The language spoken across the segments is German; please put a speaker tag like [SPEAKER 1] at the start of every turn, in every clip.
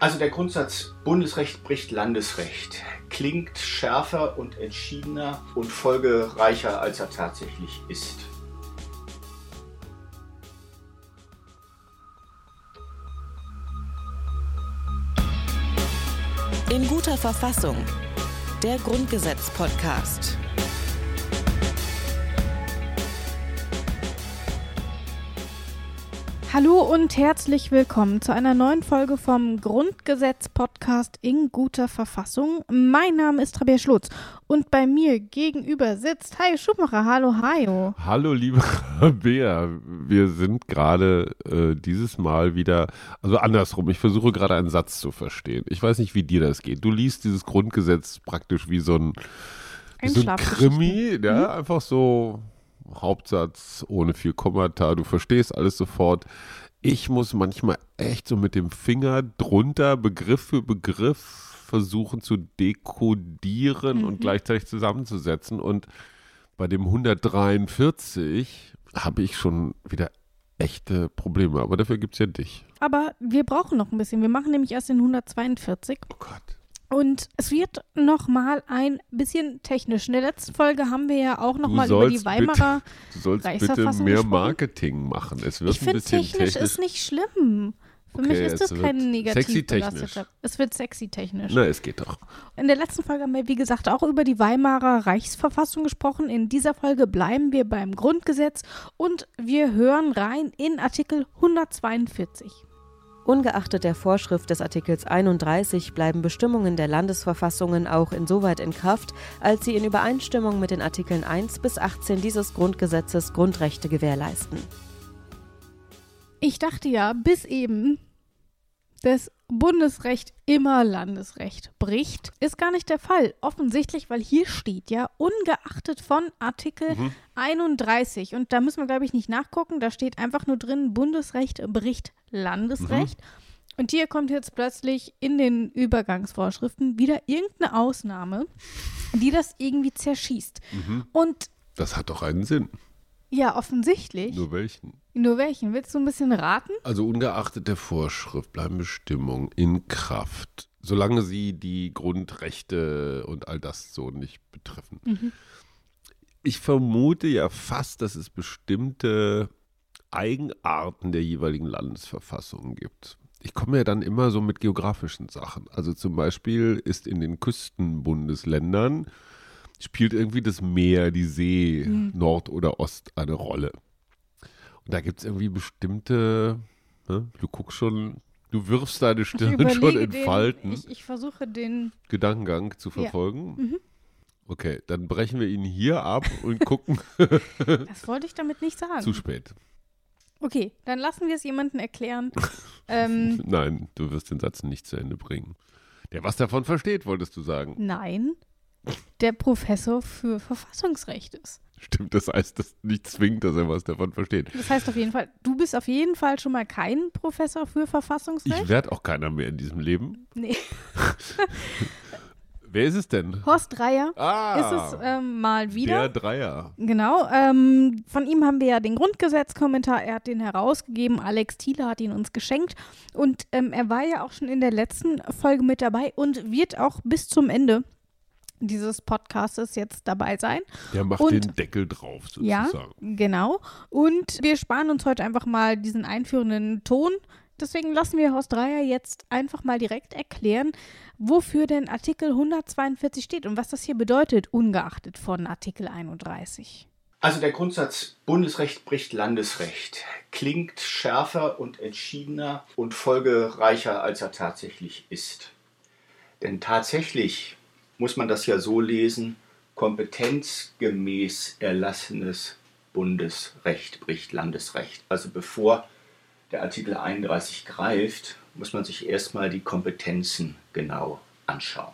[SPEAKER 1] Also der Grundsatz Bundesrecht bricht Landesrecht klingt schärfer und entschiedener und folgereicher, als er tatsächlich ist.
[SPEAKER 2] In guter Verfassung. Der Grundgesetz-Podcast.
[SPEAKER 3] Hallo und herzlich willkommen zu einer neuen Folge vom Grundgesetz-Podcast in guter Verfassung. Mein Name ist Rabia Schlotz und bei mir gegenüber sitzt Hajo Schumacher. Hallo, Hajo.
[SPEAKER 4] Hallo, liebe Rabea. Wir sind gerade äh, dieses Mal wieder, also andersrum, ich versuche gerade einen Satz zu verstehen. Ich weiß nicht, wie dir das geht. Du liest dieses Grundgesetz praktisch wie so ein, wie so ein Krimi, ja, mhm. einfach so Hauptsatz ohne viel Kommata, du verstehst alles sofort. Ich muss manchmal echt so mit dem Finger drunter Begriff für Begriff versuchen zu dekodieren mhm. und gleichzeitig zusammenzusetzen. Und bei dem 143 habe ich schon wieder echte Probleme. Aber dafür gibt es ja dich.
[SPEAKER 3] Aber wir brauchen noch ein bisschen. Wir machen nämlich erst den 142.
[SPEAKER 4] Oh Gott.
[SPEAKER 3] Und es wird noch mal ein bisschen technisch. In der letzten Folge haben wir ja auch noch du mal über die Weimarer
[SPEAKER 4] bitte, Du sollst bitte mehr Marketing machen. Es wird
[SPEAKER 3] ich ein
[SPEAKER 4] bisschen
[SPEAKER 3] technisch, technisch ist nicht schlimm. Für okay, mich ist das kein negativ
[SPEAKER 4] sexy technisch.
[SPEAKER 3] Es wird sexy technisch.
[SPEAKER 4] Na, es geht doch.
[SPEAKER 3] In der letzten Folge haben wir, wie gesagt, auch über die Weimarer Reichsverfassung gesprochen. In dieser Folge bleiben wir beim Grundgesetz und wir hören rein in Artikel 142.
[SPEAKER 2] Ungeachtet der Vorschrift des Artikels 31 bleiben Bestimmungen der Landesverfassungen auch insoweit in Kraft, als sie in Übereinstimmung mit den Artikeln 1 bis 18 dieses Grundgesetzes Grundrechte gewährleisten.
[SPEAKER 3] Ich dachte ja bis eben, dass Bundesrecht immer Landesrecht bricht, ist gar nicht der Fall. Offensichtlich, weil hier steht ja, ungeachtet von Artikel mhm. 31. Und da müssen wir, glaube ich, nicht nachgucken. Da steht einfach nur drin, Bundesrecht bricht Landesrecht. Mhm. Und hier kommt jetzt plötzlich in den Übergangsvorschriften wieder irgendeine Ausnahme, die das irgendwie zerschießt. Mhm. Und
[SPEAKER 4] das hat doch einen Sinn.
[SPEAKER 3] Ja, offensichtlich.
[SPEAKER 4] Nur welchen?
[SPEAKER 3] Nur welchen? Willst du ein bisschen raten?
[SPEAKER 4] Also ungeachtet der Vorschrift bleiben Bestimmungen in Kraft, solange sie die Grundrechte und all das so nicht betreffen. Mhm. Ich vermute ja fast, dass es bestimmte Eigenarten der jeweiligen Landesverfassungen gibt. Ich komme ja dann immer so mit geografischen Sachen. Also zum Beispiel ist in den Küstenbundesländern spielt irgendwie das Meer, die See, mhm. Nord oder Ost eine Rolle. Und da gibt es irgendwie bestimmte, ne, du guckst schon, du wirfst deine Stirn schon in den, Falten.
[SPEAKER 3] Ich, ich, versuche den
[SPEAKER 4] Gedankengang zu verfolgen. Ja. Mhm. Okay, dann brechen wir ihn hier ab und gucken.
[SPEAKER 3] das wollte ich damit nicht sagen.
[SPEAKER 4] Zu spät.
[SPEAKER 3] Okay, dann lassen wir es jemandem erklären. ähm,
[SPEAKER 4] Nein, du wirst den Satz nicht zu Ende bringen. Der was davon versteht, wolltest du sagen.
[SPEAKER 3] Nein der Professor für Verfassungsrecht ist.
[SPEAKER 4] Stimmt, das heißt das nicht zwingend, dass er was davon versteht.
[SPEAKER 3] Das heißt auf jeden Fall, du bist auf jeden Fall schon mal kein Professor für Verfassungsrecht.
[SPEAKER 4] Ich werde auch keiner mehr in diesem Leben.
[SPEAKER 3] Nee.
[SPEAKER 4] Wer ist es denn?
[SPEAKER 3] Horst Dreier
[SPEAKER 4] ah,
[SPEAKER 3] ist es ähm, mal wieder.
[SPEAKER 4] Der Dreier.
[SPEAKER 3] Genau. Ähm, von ihm haben wir ja den Grundgesetzkommentar. Er hat den herausgegeben. Alex Thiele hat ihn uns geschenkt. Und ähm, er war ja auch schon in der letzten Folge mit dabei und wird auch bis zum Ende dieses Podcastes jetzt dabei sein.
[SPEAKER 4] Der macht und, den Deckel drauf sozusagen.
[SPEAKER 3] Ja, genau. Und wir sparen uns heute einfach mal diesen einführenden Ton. Deswegen lassen wir Horst Dreier jetzt einfach mal direkt erklären, wofür denn Artikel 142 steht und was das hier bedeutet, ungeachtet von Artikel 31.
[SPEAKER 1] Also der Grundsatz Bundesrecht bricht Landesrecht klingt schärfer und entschiedener und folgereicher, als er tatsächlich ist. Denn tatsächlich muss man das ja so lesen, kompetenzgemäß erlassenes Bundesrecht bricht Landesrecht. Also bevor der Artikel 31 greift, muss man sich erstmal die Kompetenzen genau anschauen.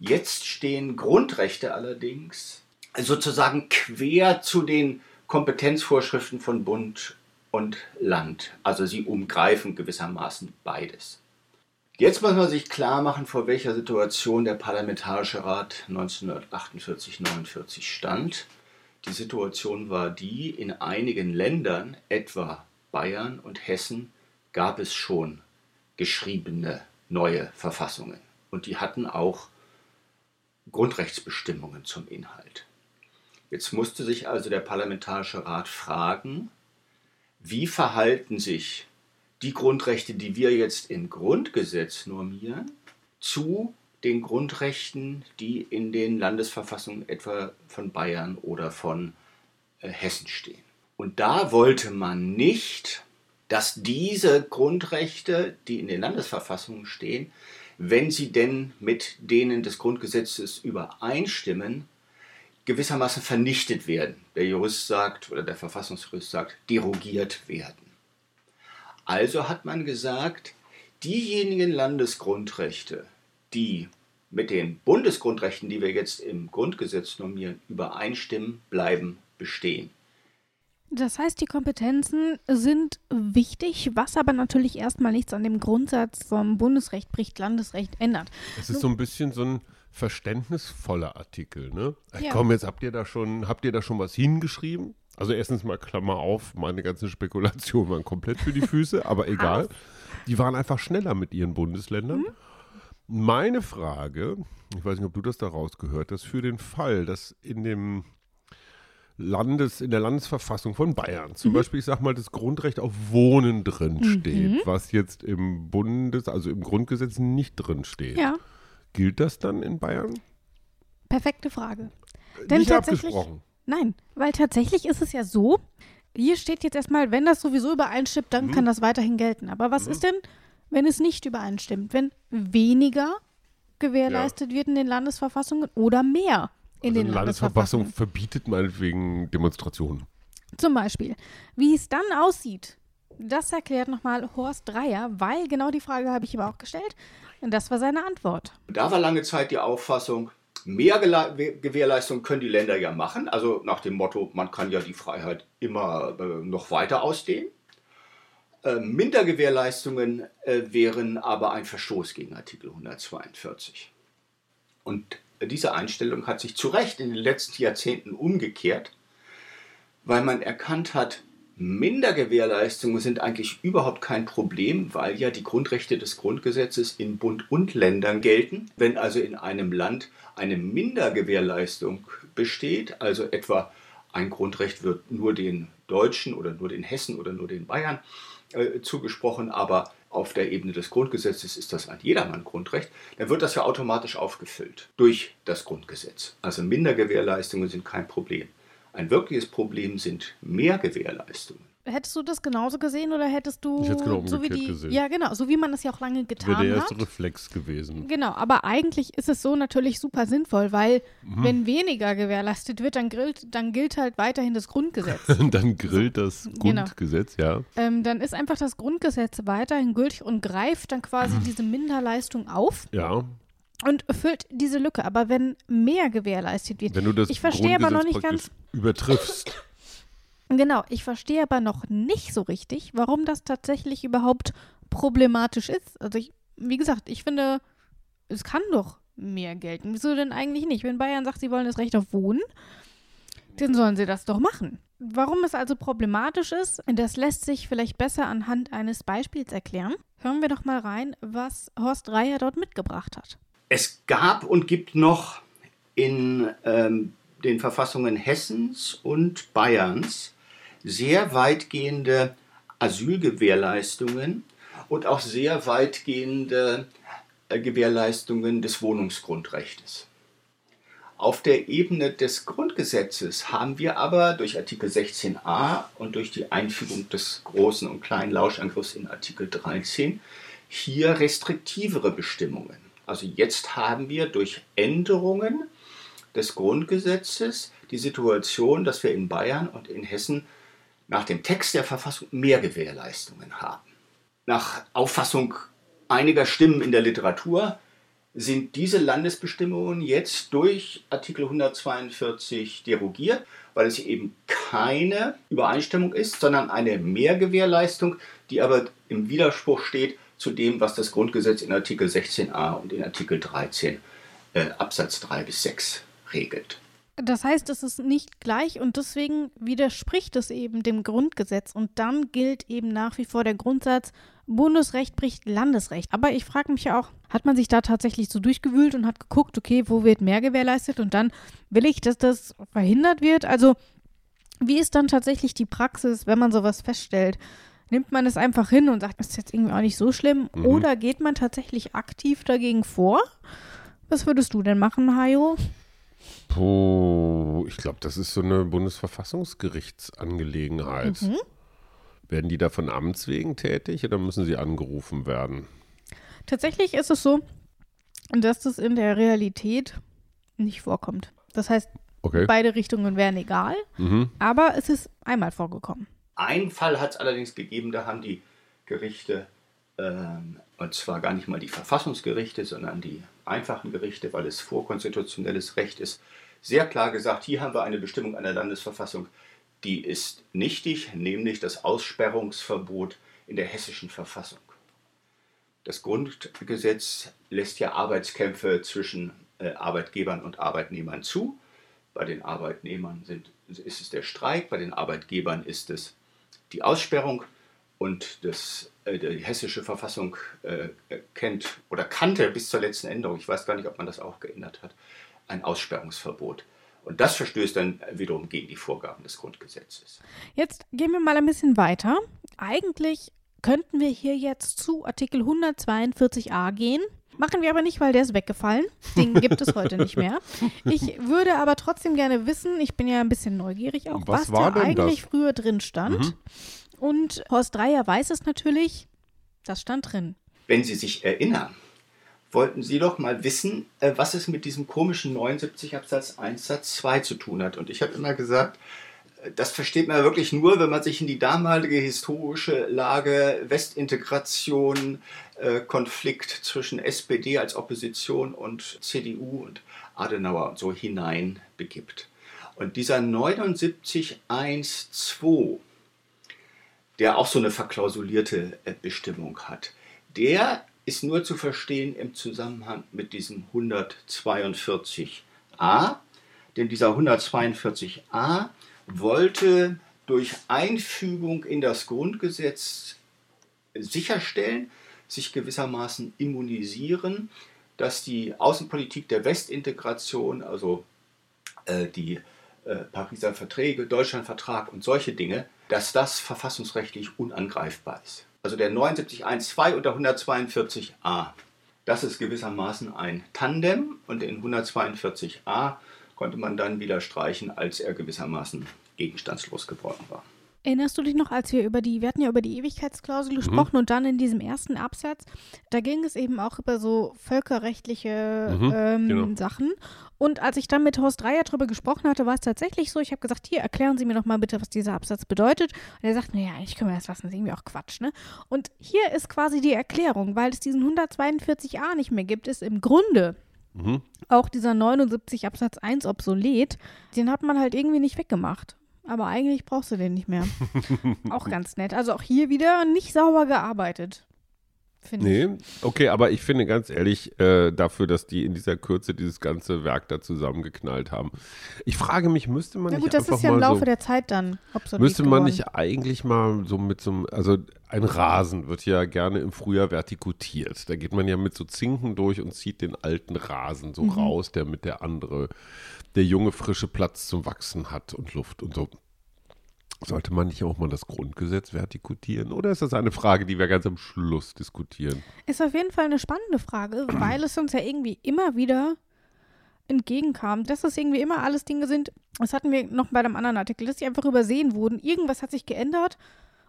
[SPEAKER 1] Jetzt stehen Grundrechte allerdings sozusagen quer zu den Kompetenzvorschriften von Bund und Land. Also sie umgreifen gewissermaßen beides. Jetzt muss man sich klar machen, vor welcher Situation der Parlamentarische Rat 1948-49 stand. Die Situation war die, in einigen Ländern, etwa Bayern und Hessen, gab es schon geschriebene neue Verfassungen. Und die hatten auch Grundrechtsbestimmungen zum Inhalt. Jetzt musste sich also der Parlamentarische Rat fragen, wie verhalten sich die Grundrechte, die wir jetzt im Grundgesetz normieren, zu den Grundrechten, die in den Landesverfassungen etwa von Bayern oder von äh, Hessen stehen. Und da wollte man nicht, dass diese Grundrechte, die in den Landesverfassungen stehen, wenn sie denn mit denen des Grundgesetzes übereinstimmen, gewissermaßen vernichtet werden. Der Jurist sagt oder der Verfassungsjurist sagt, derogiert werden. Also hat man gesagt, diejenigen Landesgrundrechte, die mit den Bundesgrundrechten, die wir jetzt im Grundgesetz normieren, übereinstimmen, bleiben bestehen.
[SPEAKER 3] Das heißt, die Kompetenzen sind wichtig, was aber natürlich erstmal nichts an dem Grundsatz vom Bundesrecht bricht Landesrecht ändert.
[SPEAKER 4] Es ist so ein bisschen so ein verständnisvoller Artikel, ne? Ja. Komm, jetzt habt ihr da schon, habt ihr da schon was hingeschrieben? Also erstens mal Klammer auf, meine ganzen Spekulationen waren komplett für die Füße, aber egal. Die waren einfach schneller mit ihren Bundesländern. Mhm. Meine Frage, ich weiß nicht, ob du das da rausgehört hast, für den Fall, dass in dem Landes, in der Landesverfassung von Bayern zum mhm. Beispiel, ich sag mal, das Grundrecht auf Wohnen drin mhm. steht, was jetzt im Bundes, also im Grundgesetz nicht drin steht. Ja. Gilt das dann in Bayern?
[SPEAKER 3] Perfekte Frage.
[SPEAKER 4] Denn nicht tatsächlich, abgesprochen.
[SPEAKER 3] Nein, weil tatsächlich ist es ja so, hier steht jetzt erstmal, wenn das sowieso übereinstimmt, dann mhm. kann das weiterhin gelten. Aber was mhm. ist denn, wenn es nicht übereinstimmt? Wenn weniger gewährleistet ja. wird in den Landesverfassungen oder mehr in also den
[SPEAKER 4] eine Landesverfassung verbietet meinetwegen Demonstrationen.
[SPEAKER 3] Zum Beispiel. Wie es dann aussieht, das erklärt nochmal Horst Dreier, weil genau die Frage habe ich ihm auch gestellt. Und das war seine Antwort.
[SPEAKER 1] Da war lange Zeit die Auffassung, mehr Gewährleistung können die Länder ja machen. Also nach dem Motto, man kann ja die Freiheit immer äh, noch weiter ausdehnen. Äh, Mindergewährleistungen äh, wären aber ein Verstoß gegen Artikel 142. Und diese Einstellung hat sich zu Recht in den letzten Jahrzehnten umgekehrt, weil man erkannt hat, Mindergewährleistungen sind eigentlich überhaupt kein Problem, weil ja die Grundrechte des Grundgesetzes in Bund und Ländern gelten. Wenn also in einem Land eine Mindergewährleistung besteht, also etwa ein Grundrecht wird nur den Deutschen oder nur den Hessen oder nur den Bayern äh, zugesprochen, aber auf der Ebene des Grundgesetzes ist das ein jedermann Grundrecht, dann wird das ja automatisch aufgefüllt durch das Grundgesetz. Also Mindergewährleistungen sind kein Problem. Ein wirkliches Problem sind Mehrgewährleistungen.
[SPEAKER 3] Hättest du das genauso gesehen oder hättest du
[SPEAKER 4] ich hätte genau
[SPEAKER 3] so wie die
[SPEAKER 4] gesehen.
[SPEAKER 3] ja genau so wie man das ja auch lange getan
[SPEAKER 4] Wäre
[SPEAKER 3] der
[SPEAKER 4] erste hat. Reflex gewesen.
[SPEAKER 3] Genau, aber eigentlich ist es so natürlich super sinnvoll, weil mhm. wenn weniger gewährleistet wird, dann gilt dann gilt halt weiterhin das Grundgesetz.
[SPEAKER 4] dann gilt das genau. Grundgesetz, genau. ja.
[SPEAKER 3] Ähm, dann ist einfach das Grundgesetz weiterhin gültig und greift dann quasi mhm. diese Minderleistung auf.
[SPEAKER 4] Ja
[SPEAKER 3] und füllt diese Lücke. Aber wenn mehr gewährleistet wird,
[SPEAKER 4] wenn du das
[SPEAKER 3] ich verstehe aber noch nicht ganz
[SPEAKER 4] übertriffst.
[SPEAKER 3] Genau, ich verstehe aber noch nicht so richtig, warum das tatsächlich überhaupt problematisch ist. Also ich, wie gesagt, ich finde, es kann doch mehr gelten. Wieso denn eigentlich nicht? Wenn Bayern sagt, sie wollen das Recht auf Wohnen, dann sollen sie das doch machen. Warum es also problematisch ist, das lässt sich vielleicht besser anhand eines Beispiels erklären. Hören wir doch mal rein, was Horst Reier dort mitgebracht hat.
[SPEAKER 1] Es gab und gibt noch in ähm, den Verfassungen Hessens und Bayerns sehr weitgehende Asylgewährleistungen und auch sehr weitgehende äh, Gewährleistungen des Wohnungsgrundrechts. Auf der Ebene des Grundgesetzes haben wir aber durch Artikel 16a und durch die Einfügung des großen und kleinen Lauschangriffs in Artikel 13 hier restriktivere Bestimmungen. Also jetzt haben wir durch Änderungen des Grundgesetzes die Situation, dass wir in Bayern und in Hessen nach dem Text der Verfassung mehr Gewährleistungen haben. Nach Auffassung einiger Stimmen in der Literatur sind diese Landesbestimmungen jetzt durch Artikel 142 derogiert, weil es eben keine Übereinstimmung ist, sondern eine Mehrgewährleistung, die aber im Widerspruch steht zu dem, was das Grundgesetz in Artikel 16a und in Artikel 13 äh, Absatz 3 bis 6 regelt.
[SPEAKER 3] Das heißt, es ist nicht gleich und deswegen widerspricht es eben dem Grundgesetz und dann gilt eben nach wie vor der Grundsatz, Bundesrecht bricht Landesrecht. Aber ich frage mich ja auch, hat man sich da tatsächlich so durchgewühlt und hat geguckt, okay, wo wird mehr gewährleistet und dann will ich, dass das verhindert wird? Also, wie ist dann tatsächlich die Praxis, wenn man sowas feststellt? Nimmt man es einfach hin und sagt, das ist jetzt irgendwie auch nicht so schlimm?
[SPEAKER 4] Mhm.
[SPEAKER 3] Oder geht man tatsächlich aktiv dagegen vor? Was würdest du denn machen, Hajo?
[SPEAKER 4] Puh, ich glaube, das ist so eine Bundesverfassungsgerichtsangelegenheit.
[SPEAKER 3] Mhm.
[SPEAKER 4] Werden die da von Amts wegen tätig oder müssen sie angerufen werden?
[SPEAKER 3] Tatsächlich ist es so, dass das in der Realität nicht vorkommt. Das heißt,
[SPEAKER 4] Okay.
[SPEAKER 3] beide Richtungen wären egal,
[SPEAKER 4] Mhm.
[SPEAKER 3] aber es ist einmal vorgekommen.
[SPEAKER 1] Einen Fall hat es allerdings gegeben, da haben die Gerichte, ähm, und zwar gar nicht mal die Verfassungsgerichte, sondern die einfachen Gerichte, weil es vorkonstitutionelles Recht ist, sehr klar gesagt, hier haben wir eine Bestimmung einer Landesverfassung, die ist nichtig, nämlich das Aussperrungsverbot in der hessischen Verfassung. Das Grundgesetz lässt ja Arbeitskämpfe zwischen äh, Arbeitgebern und Arbeitnehmern zu. Bei den Arbeitnehmern sind, ist es der Streik, bei den Arbeitgebern ist es die Aussperrung und das, äh, die hessische Verfassung äh, kennt oder kannte bis zur letzten Änderung, ich weiß gar nicht, ob man das auch geändert hat, ein Aussperrungsverbot. Und das verstößt dann wiederum gegen die Vorgaben des Grundgesetzes.
[SPEAKER 3] Jetzt gehen wir mal ein bisschen weiter. Eigentlich könnten wir hier jetzt zu Artikel 142a gehen. Machen wir aber nicht, weil der ist weggefallen. Den gibt es heute nicht mehr. Ich würde aber trotzdem gerne wissen, ich bin ja ein bisschen neugierig auch,
[SPEAKER 4] Was
[SPEAKER 3] was, da eigentlich
[SPEAKER 4] das?
[SPEAKER 3] früher drin stand.
[SPEAKER 4] Mhm.
[SPEAKER 3] Und Horst Dreier weiß es natürlich, das stand drin.
[SPEAKER 1] Wenn Sie sich erinnern, wollten Sie doch mal wissen, äh, was es mit diesem komischen 79 Absatz 1 Satz 2 zu tun hat. Und ich habe immer gesagt, das versteht man wirklich nur, wenn man sich in die damalige historische Lage Westintegration, äh, Konflikt zwischen SPD als Opposition und CDU und Adenauer und so hinein begibt. Und dieser 79.1.2, der auch so eine verklausulierte äh, Bestimmung hat, der ist nur zu verstehen im Zusammenhang mit diesem 142a, denn dieser 142a wollte durch Einfügung in das Grundgesetz sicherstellen, sich gewissermaßen immunisieren, dass die Außenpolitik der Westintegration, also äh, die äh, Pariser Verträge, Deutschlandvertrag und solche Dinge, dass das verfassungsrechtlich unangreifbar ist. Also der 79.1.2 und der 142a. Das ist gewissermaßen ein Tandem und den 142a konnte man dann wieder streichen, als er gewissermaßen gegenstandslos geworden war.
[SPEAKER 3] Erinnerst du dich noch, als wir über die, wir hatten ja über die Ewigkeitsklausel gesprochen und dann in diesem ersten Absatz, da ging es eben auch über so völkerrechtliche
[SPEAKER 4] Mhm,
[SPEAKER 3] ähm,
[SPEAKER 4] genau.
[SPEAKER 3] Sachen. Und als ich dann mit Horst Dreier drüber gesprochen hatte, war es tatsächlich so, ich habe gesagt, hier, erklären Sie mir doch mal bitte, was dieser Absatz bedeutet. Und er sagt, naja, eigentlich können wir das lassen, das ist irgendwie auch Quatsch, ne? Und hier ist quasi die Erklärung, weil es diesen 142a nicht mehr gibt, ist im Grunde
[SPEAKER 4] Mhm.
[SPEAKER 3] auch dieser 79 Absatz 1 obsolet. Den hat man halt irgendwie nicht weggemacht. Aber eigentlich brauchst du den nicht mehr. auch ganz nett. Also auch hier wieder nicht sauber gearbeitet. Finde ich.
[SPEAKER 4] Nee, okay, aber ich finde ganz ehrlich, äh, dafür, dass die in dieser Kürze dieses ganze Werk da zusammengeknallt haben. Ich frage mich, müsste man
[SPEAKER 3] Na
[SPEAKER 4] nicht
[SPEAKER 3] gut, das
[SPEAKER 4] einfach
[SPEAKER 3] ist ja im Laufe
[SPEAKER 4] so,
[SPEAKER 3] der Zeit dann obsolet
[SPEAKER 4] müsste man
[SPEAKER 3] geworden.
[SPEAKER 4] nicht eigentlich mal so mit so einem, also ein Rasen wird ja gerne im Frühjahr vertikutiert. Da geht man ja mit so Zinken durch und zieht den alten Rasen
[SPEAKER 3] Mhm.
[SPEAKER 4] so raus, der mit der andere, der junge frische Platz zum Wachsen hat und Luft und so. Sollte man nicht auch mal das Grundgesetz vertikutieren? Oder ist das eine Frage, die wir ganz am Schluss diskutieren?
[SPEAKER 3] Ist auf jeden Fall eine spannende Frage, weil es uns ja irgendwie immer wieder entgegenkam, dass es irgendwie immer alles Dinge sind, das hatten wir noch bei einem anderen Artikel, dass die einfach übersehen wurden. Irgendwas hat sich geändert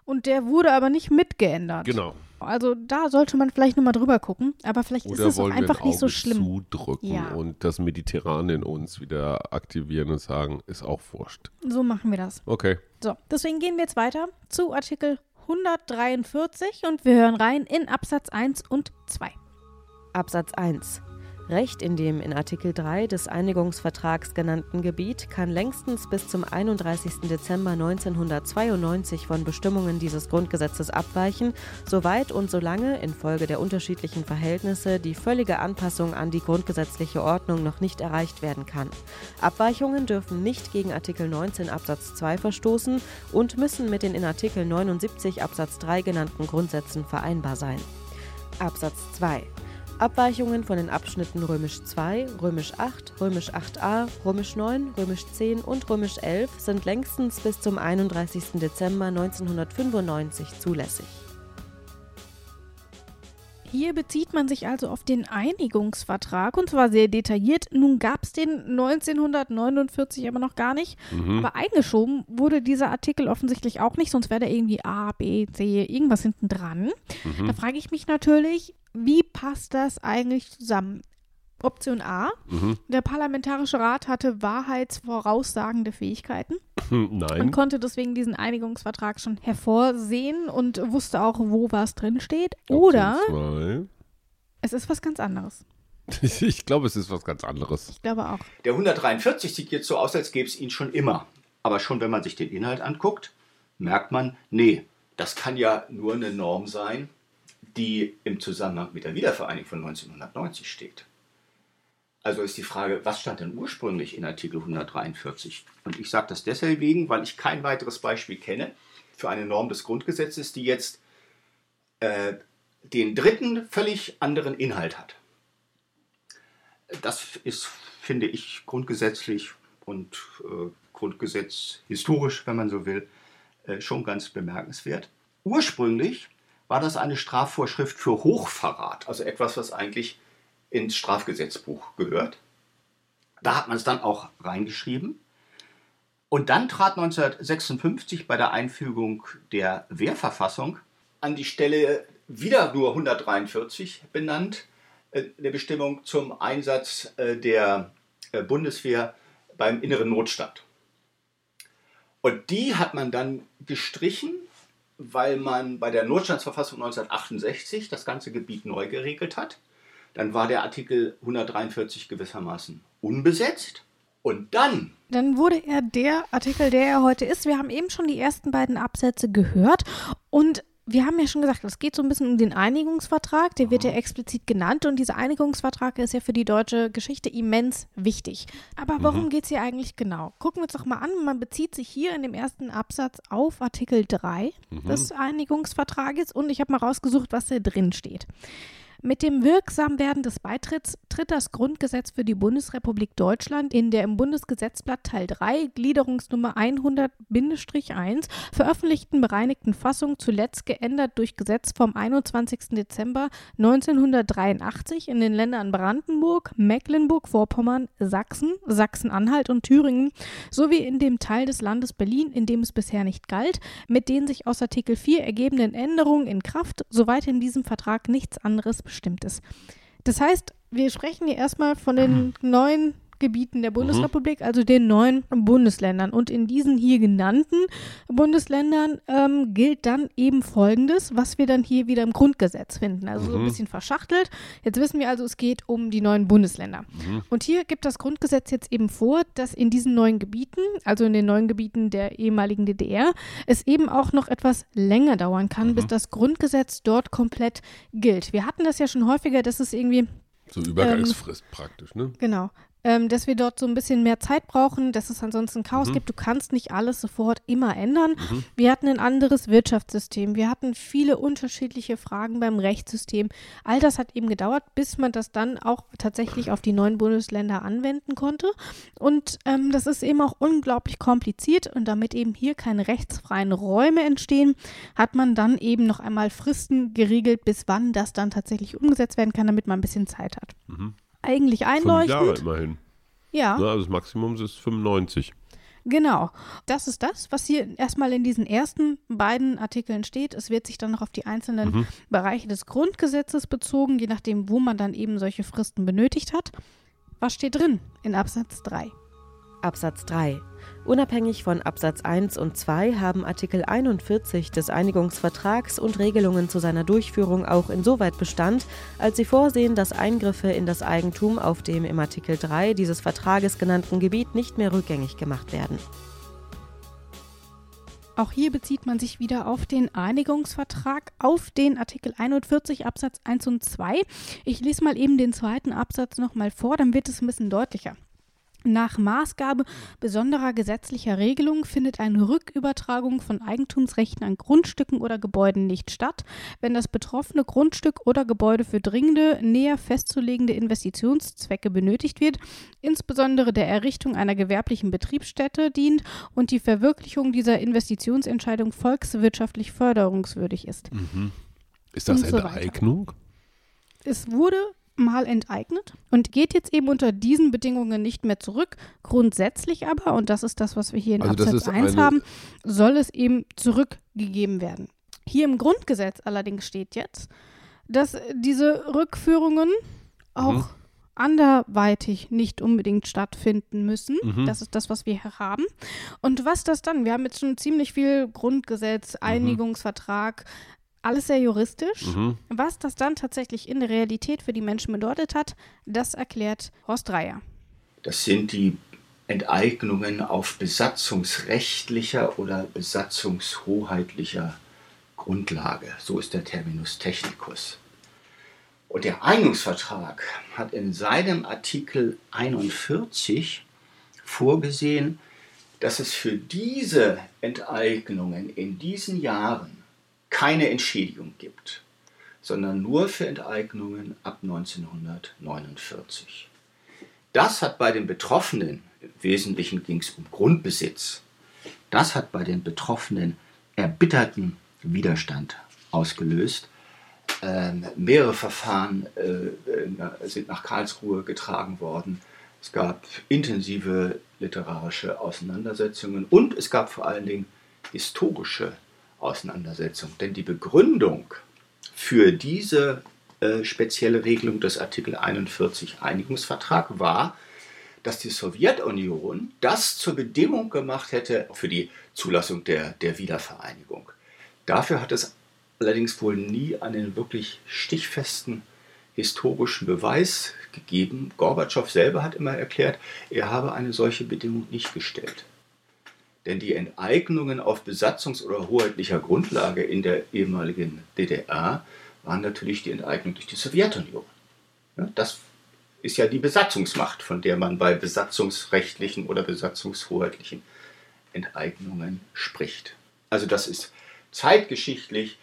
[SPEAKER 3] und der wurde aber nicht mitgeändert.
[SPEAKER 4] Genau.
[SPEAKER 3] Also da sollte man vielleicht nochmal drüber gucken, aber vielleicht
[SPEAKER 4] Oder
[SPEAKER 3] ist es auch einfach
[SPEAKER 4] ein
[SPEAKER 3] nicht so schlimm.
[SPEAKER 4] zudrücken
[SPEAKER 3] Ja.
[SPEAKER 4] und das Mediterrane in uns wieder aktivieren und sagen, ist auch wurscht.
[SPEAKER 3] So machen wir das.
[SPEAKER 4] Okay.
[SPEAKER 3] So, deswegen gehen wir jetzt weiter zu Artikel 143 und wir hören rein in Absatz 1 und 2.
[SPEAKER 2] Absatz 1. Recht in dem in Artikel 3 des Einigungsvertrags genannten Gebiet kann längstens bis zum 31. Dezember 1992 von Bestimmungen dieses Grundgesetzes abweichen, soweit und solange infolge der unterschiedlichen Verhältnisse die völlige Anpassung an die grundgesetzliche Ordnung noch nicht erreicht werden kann. Abweichungen dürfen nicht gegen Artikel 19 Absatz 2 verstoßen und müssen mit den in Artikel 79 Absatz 3 genannten Grundsätzen vereinbar sein. Absatz 2 Abweichungen von den Abschnitten Römisch 2, Römisch 8, Römisch 8a, Römisch 9, Römisch 10 und Römisch 11 sind längstens bis zum 31. Dezember 1995 zulässig.
[SPEAKER 3] Hier bezieht man sich also auf den Einigungsvertrag und zwar sehr detailliert. Nun gab es den 1949 aber noch gar nicht. Mhm. Aber eingeschoben wurde dieser Artikel offensichtlich auch nicht, sonst wäre da irgendwie A, B, C, irgendwas hinten dran. Mhm. Da frage ich mich natürlich, wie passt das eigentlich zusammen? Option A, mhm. der Parlamentarische Rat hatte wahrheitsvoraussagende Fähigkeiten.
[SPEAKER 4] Nein.
[SPEAKER 3] Und konnte deswegen diesen Einigungsvertrag schon hervorsehen und wusste auch, wo was drinsteht. Oder es ist was ganz anderes.
[SPEAKER 4] Ich glaube, es ist was ganz anderes.
[SPEAKER 3] Ich glaube auch.
[SPEAKER 1] Der 143 sieht jetzt so aus, als gäbe es ihn schon immer. Aber schon wenn man sich den Inhalt anguckt, merkt man, nee, das kann ja nur eine Norm sein, die im Zusammenhang mit der Wiedervereinigung von 1990 steht. Also ist die Frage, was stand denn ursprünglich in Artikel 143? Und ich sage das deswegen, weil ich kein weiteres Beispiel kenne für eine Norm des Grundgesetzes, die jetzt äh, den dritten völlig anderen Inhalt hat. Das ist, finde ich, grundgesetzlich und äh, Grundgesetz historisch, wenn man so will, äh, schon ganz bemerkenswert. Ursprünglich war das eine Strafvorschrift für Hochverrat, also etwas, was eigentlich ins Strafgesetzbuch gehört. Da hat man es dann auch reingeschrieben. Und dann trat 1956 bei der Einfügung der Wehrverfassung an die Stelle wieder nur 143 benannt, äh, eine Bestimmung zum Einsatz äh, der äh, Bundeswehr beim inneren Notstand. Und die hat man dann gestrichen weil man bei der Notstandsverfassung 1968 das ganze Gebiet neu geregelt hat. Dann war der Artikel 143 gewissermaßen unbesetzt. Und dann.
[SPEAKER 3] Dann wurde er der Artikel, der er heute ist. Wir haben eben schon die ersten beiden Absätze gehört. Und wir haben ja schon gesagt, es geht so ein bisschen um den Einigungsvertrag, der wird ja explizit genannt und dieser Einigungsvertrag ist ja für die deutsche Geschichte immens wichtig. Aber warum mhm. geht es hier eigentlich genau? Gucken wir uns doch mal an, man bezieht sich hier in dem ersten Absatz auf Artikel 3 mhm. des Einigungsvertrages und ich habe mal rausgesucht, was da drin steht. Mit dem Wirksamwerden des Beitritts tritt das Grundgesetz für die Bundesrepublik Deutschland in der im Bundesgesetzblatt Teil 3 Gliederungsnummer 100-1 veröffentlichten bereinigten Fassung zuletzt geändert durch Gesetz vom 21. Dezember 1983 in den Ländern Brandenburg, Mecklenburg-Vorpommern, Sachsen, Sachsen-Anhalt und Thüringen sowie in dem Teil des Landes Berlin, in dem es bisher nicht galt, mit den sich aus Artikel 4 ergebenden Änderungen in Kraft, soweit in diesem Vertrag nichts anderes Bestimmtes. Das heißt, wir sprechen hier erstmal von den neuen Gebieten der Bundesrepublik, mhm. also den neuen Bundesländern. Und in diesen hier genannten Bundesländern ähm, gilt dann eben Folgendes, was wir dann hier wieder im Grundgesetz finden. Also mhm. so ein mhm. bisschen verschachtelt. Jetzt wissen wir also, es geht um die neuen Bundesländer. Mhm. Und hier gibt das Grundgesetz jetzt eben vor, dass in diesen neuen Gebieten, also in den neuen Gebieten der ehemaligen DDR, es eben auch noch etwas länger dauern kann, bis mhm. das Grundgesetz dort komplett gilt. Wir hatten das ja schon häufiger, dass es irgendwie
[SPEAKER 4] so Übergangsfrist ähm, praktisch, ne?
[SPEAKER 3] Genau ähm, dass wir dort so ein bisschen mehr Zeit brauchen, dass es ansonsten Chaos mhm. gibt. Du kannst nicht alles sofort immer ändern. Mhm. Wir hatten ein anderes Wirtschaftssystem. Wir hatten viele unterschiedliche Fragen beim Rechtssystem. All das hat eben gedauert, bis man das dann auch tatsächlich auf die neuen Bundesländer anwenden konnte. Und ähm, das ist eben auch unglaublich kompliziert. Und damit eben hier keine rechtsfreien Räume entstehen, hat man dann eben noch einmal Fristen geregelt, bis wann das dann tatsächlich umgesetzt werden kann, damit man ein bisschen Zeit hat. Mhm eigentlich einleuchtend. Fünf
[SPEAKER 4] Jahre immerhin.
[SPEAKER 3] Ja.
[SPEAKER 4] Na, also das Maximum ist 95.
[SPEAKER 3] Genau. Das ist das, was hier erstmal in diesen ersten beiden Artikeln steht. Es wird sich dann noch auf die einzelnen mhm. Bereiche des Grundgesetzes bezogen, je nachdem, wo man dann eben solche Fristen benötigt hat. Was steht drin in Absatz 3?
[SPEAKER 2] Absatz 3. Unabhängig von Absatz 1 und 2 haben Artikel 41 des Einigungsvertrags und Regelungen zu seiner Durchführung auch insoweit Bestand, als sie vorsehen, dass Eingriffe in das Eigentum auf dem im Artikel 3 dieses Vertrages genannten Gebiet nicht mehr rückgängig gemacht werden.
[SPEAKER 3] Auch hier bezieht man sich wieder auf den Einigungsvertrag, auf den Artikel 41 Absatz 1 und 2. Ich lese mal eben den zweiten Absatz nochmal vor, dann wird es ein bisschen deutlicher. Nach Maßgabe besonderer gesetzlicher Regelungen findet eine Rückübertragung von Eigentumsrechten an Grundstücken oder Gebäuden nicht statt, wenn das betroffene Grundstück oder Gebäude für dringende, näher festzulegende Investitionszwecke benötigt wird, insbesondere der Errichtung einer gewerblichen Betriebsstätte dient und die Verwirklichung dieser Investitionsentscheidung volkswirtschaftlich förderungswürdig ist.
[SPEAKER 4] Mhm. Ist das
[SPEAKER 3] so
[SPEAKER 4] Enteignung?
[SPEAKER 3] Es wurde mal enteignet und geht jetzt eben unter diesen Bedingungen nicht mehr zurück. Grundsätzlich aber, und das ist das, was wir hier in
[SPEAKER 4] Also
[SPEAKER 3] Absatz
[SPEAKER 4] ist
[SPEAKER 3] 1
[SPEAKER 4] eine-
[SPEAKER 3] haben, soll es eben zurückgegeben werden. Hier im Grundgesetz allerdings steht jetzt, dass diese Rückführungen auch
[SPEAKER 4] Mhm.
[SPEAKER 3] anderweitig nicht unbedingt stattfinden müssen.
[SPEAKER 4] Mhm.
[SPEAKER 3] Das ist das, was wir hier haben. Und was das dann? Wir haben jetzt schon ziemlich viel Grundgesetz, Einigungsvertrag, alles sehr juristisch.
[SPEAKER 4] Mhm.
[SPEAKER 3] Was das dann tatsächlich in der Realität für die Menschen bedeutet hat, das erklärt Horst Dreier.
[SPEAKER 1] Das sind die Enteignungen auf besatzungsrechtlicher oder besatzungshoheitlicher Grundlage. So ist der Terminus technicus. Und der Einigungsvertrag hat in seinem Artikel 41 vorgesehen, dass es für diese Enteignungen in diesen Jahren keine Entschädigung gibt, sondern nur für Enteignungen ab 1949. Das hat bei den Betroffenen, im Wesentlichen ging es um Grundbesitz, das hat bei den Betroffenen erbitterten Widerstand ausgelöst. Ähm, mehrere Verfahren äh, äh, sind nach Karlsruhe getragen worden. Es gab intensive literarische Auseinandersetzungen und es gab vor allen Dingen historische Auseinandersetzungen. Denn die Begründung für diese äh, spezielle Regelung des Artikel 41 Einigungsvertrag war, dass die Sowjetunion das zur Bedingung gemacht hätte für die Zulassung der, der Wiedervereinigung. Dafür hat es allerdings wohl nie einen wirklich stichfesten historischen Beweis gegeben. Gorbatschow selber hat immer erklärt, er habe eine solche Bedingung nicht gestellt. Denn die Enteignungen auf besatzungs- oder hoheitlicher Grundlage in der ehemaligen DDR waren natürlich die Enteignung durch die Sowjetunion. Ja, das ist ja die Besatzungsmacht, von der man bei besatzungsrechtlichen oder besatzungshoheitlichen Enteignungen spricht. Also das ist zeitgeschichtlich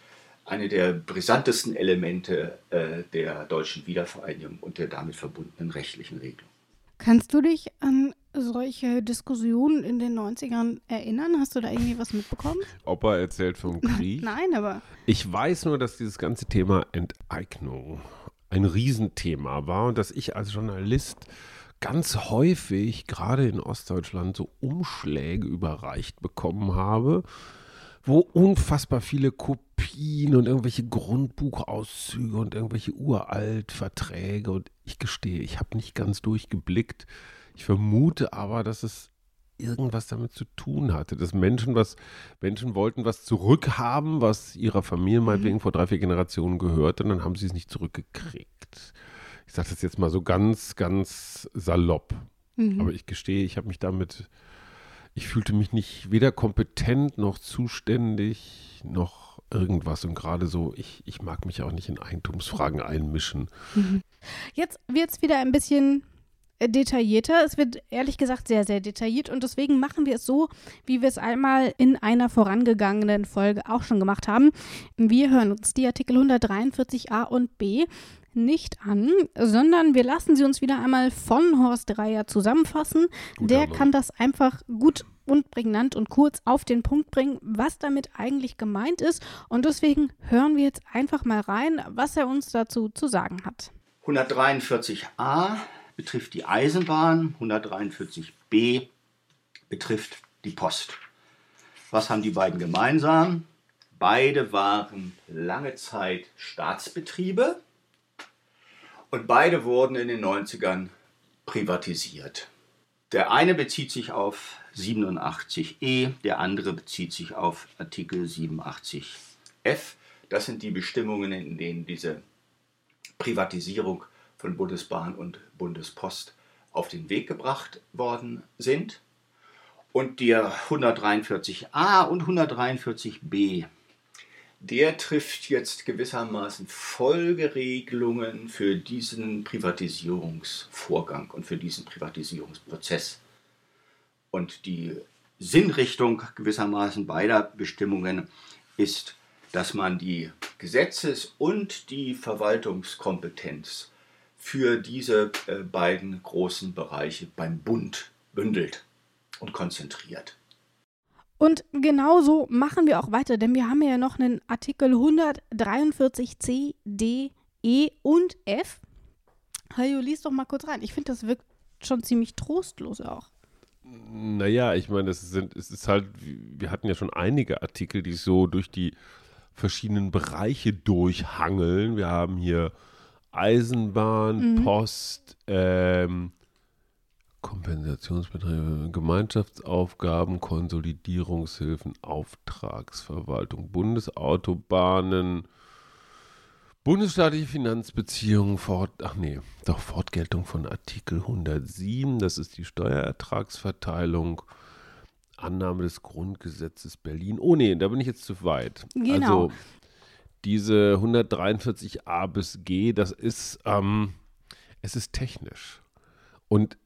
[SPEAKER 1] eine der brisantesten Elemente äh, der deutschen Wiedervereinigung und der damit verbundenen rechtlichen Regelung.
[SPEAKER 3] Kannst du dich an solche Diskussionen in den 90ern erinnern? Hast du da irgendwie was mitbekommen?
[SPEAKER 4] Opa erzählt vom Krieg.
[SPEAKER 3] Nein, aber
[SPEAKER 4] Ich weiß nur, dass dieses ganze Thema Enteignung ein Riesenthema war und dass ich als Journalist ganz häufig, gerade in Ostdeutschland, so Umschläge überreicht bekommen habe, wo unfassbar viele Kopien und irgendwelche Grundbuchauszüge und irgendwelche Uraltverträge und ich gestehe, ich habe nicht ganz durchgeblickt. Ich vermute aber, dass es irgendwas damit zu tun hatte, dass Menschen was, Menschen wollten was zurückhaben, was ihrer Familie meinetwegen vor drei, vier Generationen gehörte, und dann haben sie es nicht zurückgekriegt. Ich sage das jetzt mal so ganz, ganz salopp.
[SPEAKER 3] Mhm.
[SPEAKER 4] Aber ich gestehe, ich habe mich damit, ich fühlte mich nicht weder kompetent noch zuständig noch irgendwas. Und gerade so, ich, ich mag mich auch nicht in Eigentumsfragen einmischen.
[SPEAKER 3] jetzt wird es wieder ein bisschen detaillierter. Es wird ehrlich gesagt sehr, sehr detailliert und deswegen machen wir es so, wie wir es einmal in einer vorangegangenen Folge auch schon gemacht haben. Wir hören uns die Artikel 143a und b nicht an, sondern wir lassen sie uns wieder einmal von Horst Dreier zusammenfassen.
[SPEAKER 4] Guter
[SPEAKER 3] Der
[SPEAKER 4] Mann.
[SPEAKER 3] kann das einfach gut und prägnant und kurz auf den Punkt bringen, was damit eigentlich gemeint ist. Und deswegen hören wir jetzt einfach mal rein, was er uns dazu zu sagen hat.
[SPEAKER 1] 143a betrifft die Eisenbahn, 143b betrifft die Post. Was haben die beiden gemeinsam? Beide waren lange Zeit Staatsbetriebe und beide wurden in den 90ern privatisiert. Der eine bezieht sich auf 87e, der andere bezieht sich auf Artikel 87f. Das sind die Bestimmungen, in denen diese Privatisierung von Bundesbahn und Bundespost auf den Weg gebracht worden sind. Und der 143a und 143b, der trifft jetzt gewissermaßen Folgeregelungen für diesen Privatisierungsvorgang und für diesen Privatisierungsprozess. Und die Sinnrichtung gewissermaßen beider Bestimmungen ist, dass man die Gesetzes- und die Verwaltungskompetenz für diese äh, beiden großen Bereiche beim Bund bündelt und konzentriert.
[SPEAKER 3] Und genauso machen wir auch weiter, denn wir haben ja noch einen Artikel 143c, d, e und f. Hajo, lies doch mal kurz rein. Ich finde, das wirkt schon ziemlich trostlos auch.
[SPEAKER 4] Naja, ich meine, es sind, es ist halt, wir hatten ja schon einige Artikel, die so durch die verschiedenen Bereiche durchhangeln. Wir haben hier Eisenbahn, mhm. Post, ähm, Kompensationsbeträge, Gemeinschaftsaufgaben, Konsolidierungshilfen, Auftragsverwaltung, Bundesautobahnen, bundesstaatliche Finanzbeziehungen, Fort, ach nee, doch Fortgeltung von Artikel 107, das ist die Steuerertragsverteilung, Annahme des Grundgesetzes Berlin. Oh nee, da bin ich jetzt zu weit.
[SPEAKER 3] Genau.
[SPEAKER 4] Also diese 143a bis g, das ist, ähm, es ist technisch. Und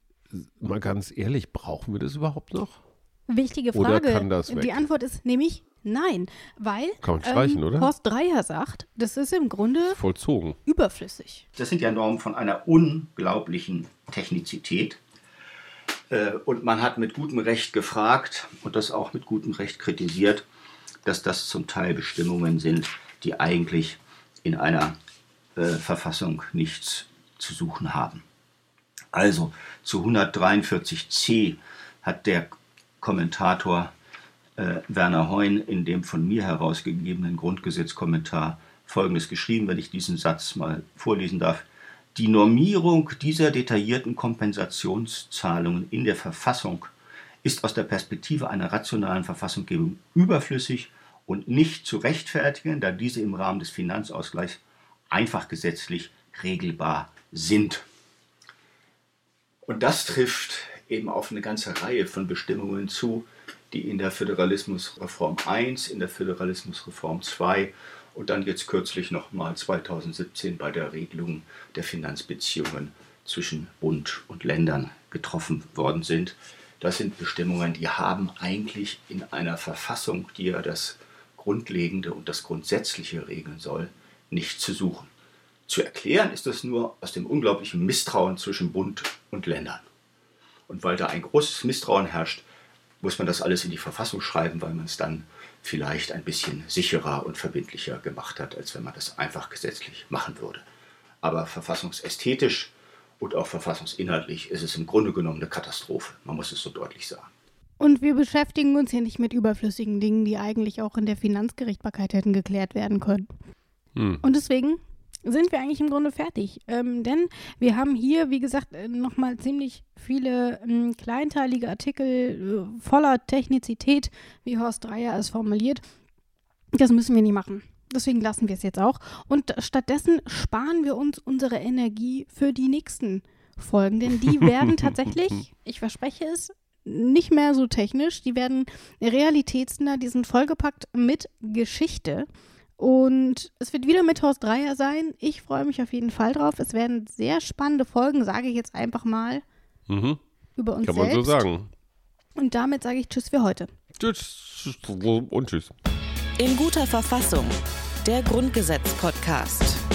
[SPEAKER 4] mal ganz ehrlich, brauchen wir das überhaupt noch?
[SPEAKER 3] Wichtige Frage.
[SPEAKER 4] Oder kann das weg?
[SPEAKER 3] Die Antwort ist nämlich nein, weil
[SPEAKER 4] kann man streichen,
[SPEAKER 3] ähm,
[SPEAKER 4] oder?
[SPEAKER 3] Horst Dreier sagt, das ist im Grunde
[SPEAKER 4] vollzogen.
[SPEAKER 3] Überflüssig.
[SPEAKER 1] Das sind ja Normen von einer unglaublichen Technizität. Äh, und man hat mit gutem Recht gefragt und das auch mit gutem Recht kritisiert, dass das zum Teil Bestimmungen sind, die eigentlich in einer äh, Verfassung nichts zu suchen haben. Also zu 143c hat der Kommentator äh, Werner Heun in dem von mir herausgegebenen Grundgesetzkommentar Folgendes geschrieben, wenn ich diesen Satz mal vorlesen darf. Die Normierung dieser detaillierten Kompensationszahlungen in der Verfassung ist aus der Perspektive einer rationalen Verfassunggebung überflüssig und nicht zu rechtfertigen, da diese im Rahmen des Finanzausgleichs einfach gesetzlich regelbar sind. Und das trifft eben auf eine ganze Reihe von Bestimmungen zu, die in der Föderalismusreform 1, in der Föderalismusreform 2 und dann jetzt kürzlich nochmal 2017 bei der Regelung der Finanzbeziehungen zwischen Bund und Ländern getroffen worden sind. Das sind Bestimmungen, die haben eigentlich in einer Verfassung, die ja das Grundlegende und das Grundsätzliche regeln soll, nicht zu suchen. Zu erklären ist das nur aus dem unglaublichen Misstrauen zwischen Bund und Ländern. Und weil da ein großes Misstrauen herrscht, muss man das alles in die Verfassung schreiben, weil man es dann vielleicht ein bisschen sicherer und verbindlicher gemacht hat, als wenn man das einfach gesetzlich machen würde. Aber verfassungsästhetisch und auch verfassungsinhaltlich ist es im Grunde genommen eine Katastrophe. Man muss es so deutlich sagen.
[SPEAKER 3] Und wir beschäftigen uns hier nicht mit überflüssigen Dingen, die eigentlich auch in der Finanzgerichtbarkeit hätten geklärt werden können. Hm. Und deswegen sind wir eigentlich im Grunde fertig. Ähm, denn wir haben hier, wie gesagt, äh, nochmal ziemlich viele ähm, kleinteilige Artikel äh, voller Technizität, wie Horst Dreier es formuliert. Das müssen wir nicht machen. Deswegen lassen wir es jetzt auch. Und stattdessen sparen wir uns unsere Energie für die nächsten Folgen. Denn die werden tatsächlich, ich verspreche es, nicht mehr so technisch. Die werden realitätsnah, die sind vollgepackt mit Geschichte. Und es wird wieder mit Horst Dreier sein. Ich freue mich auf jeden Fall drauf. Es werden sehr spannende Folgen, sage ich jetzt einfach mal,
[SPEAKER 4] mhm.
[SPEAKER 3] über uns
[SPEAKER 4] Kann
[SPEAKER 3] selbst.
[SPEAKER 4] man so sagen.
[SPEAKER 3] Und damit sage ich Tschüss für heute.
[SPEAKER 4] Tschüss und Tschüss.
[SPEAKER 2] In guter Verfassung. Der Grundgesetz-Podcast.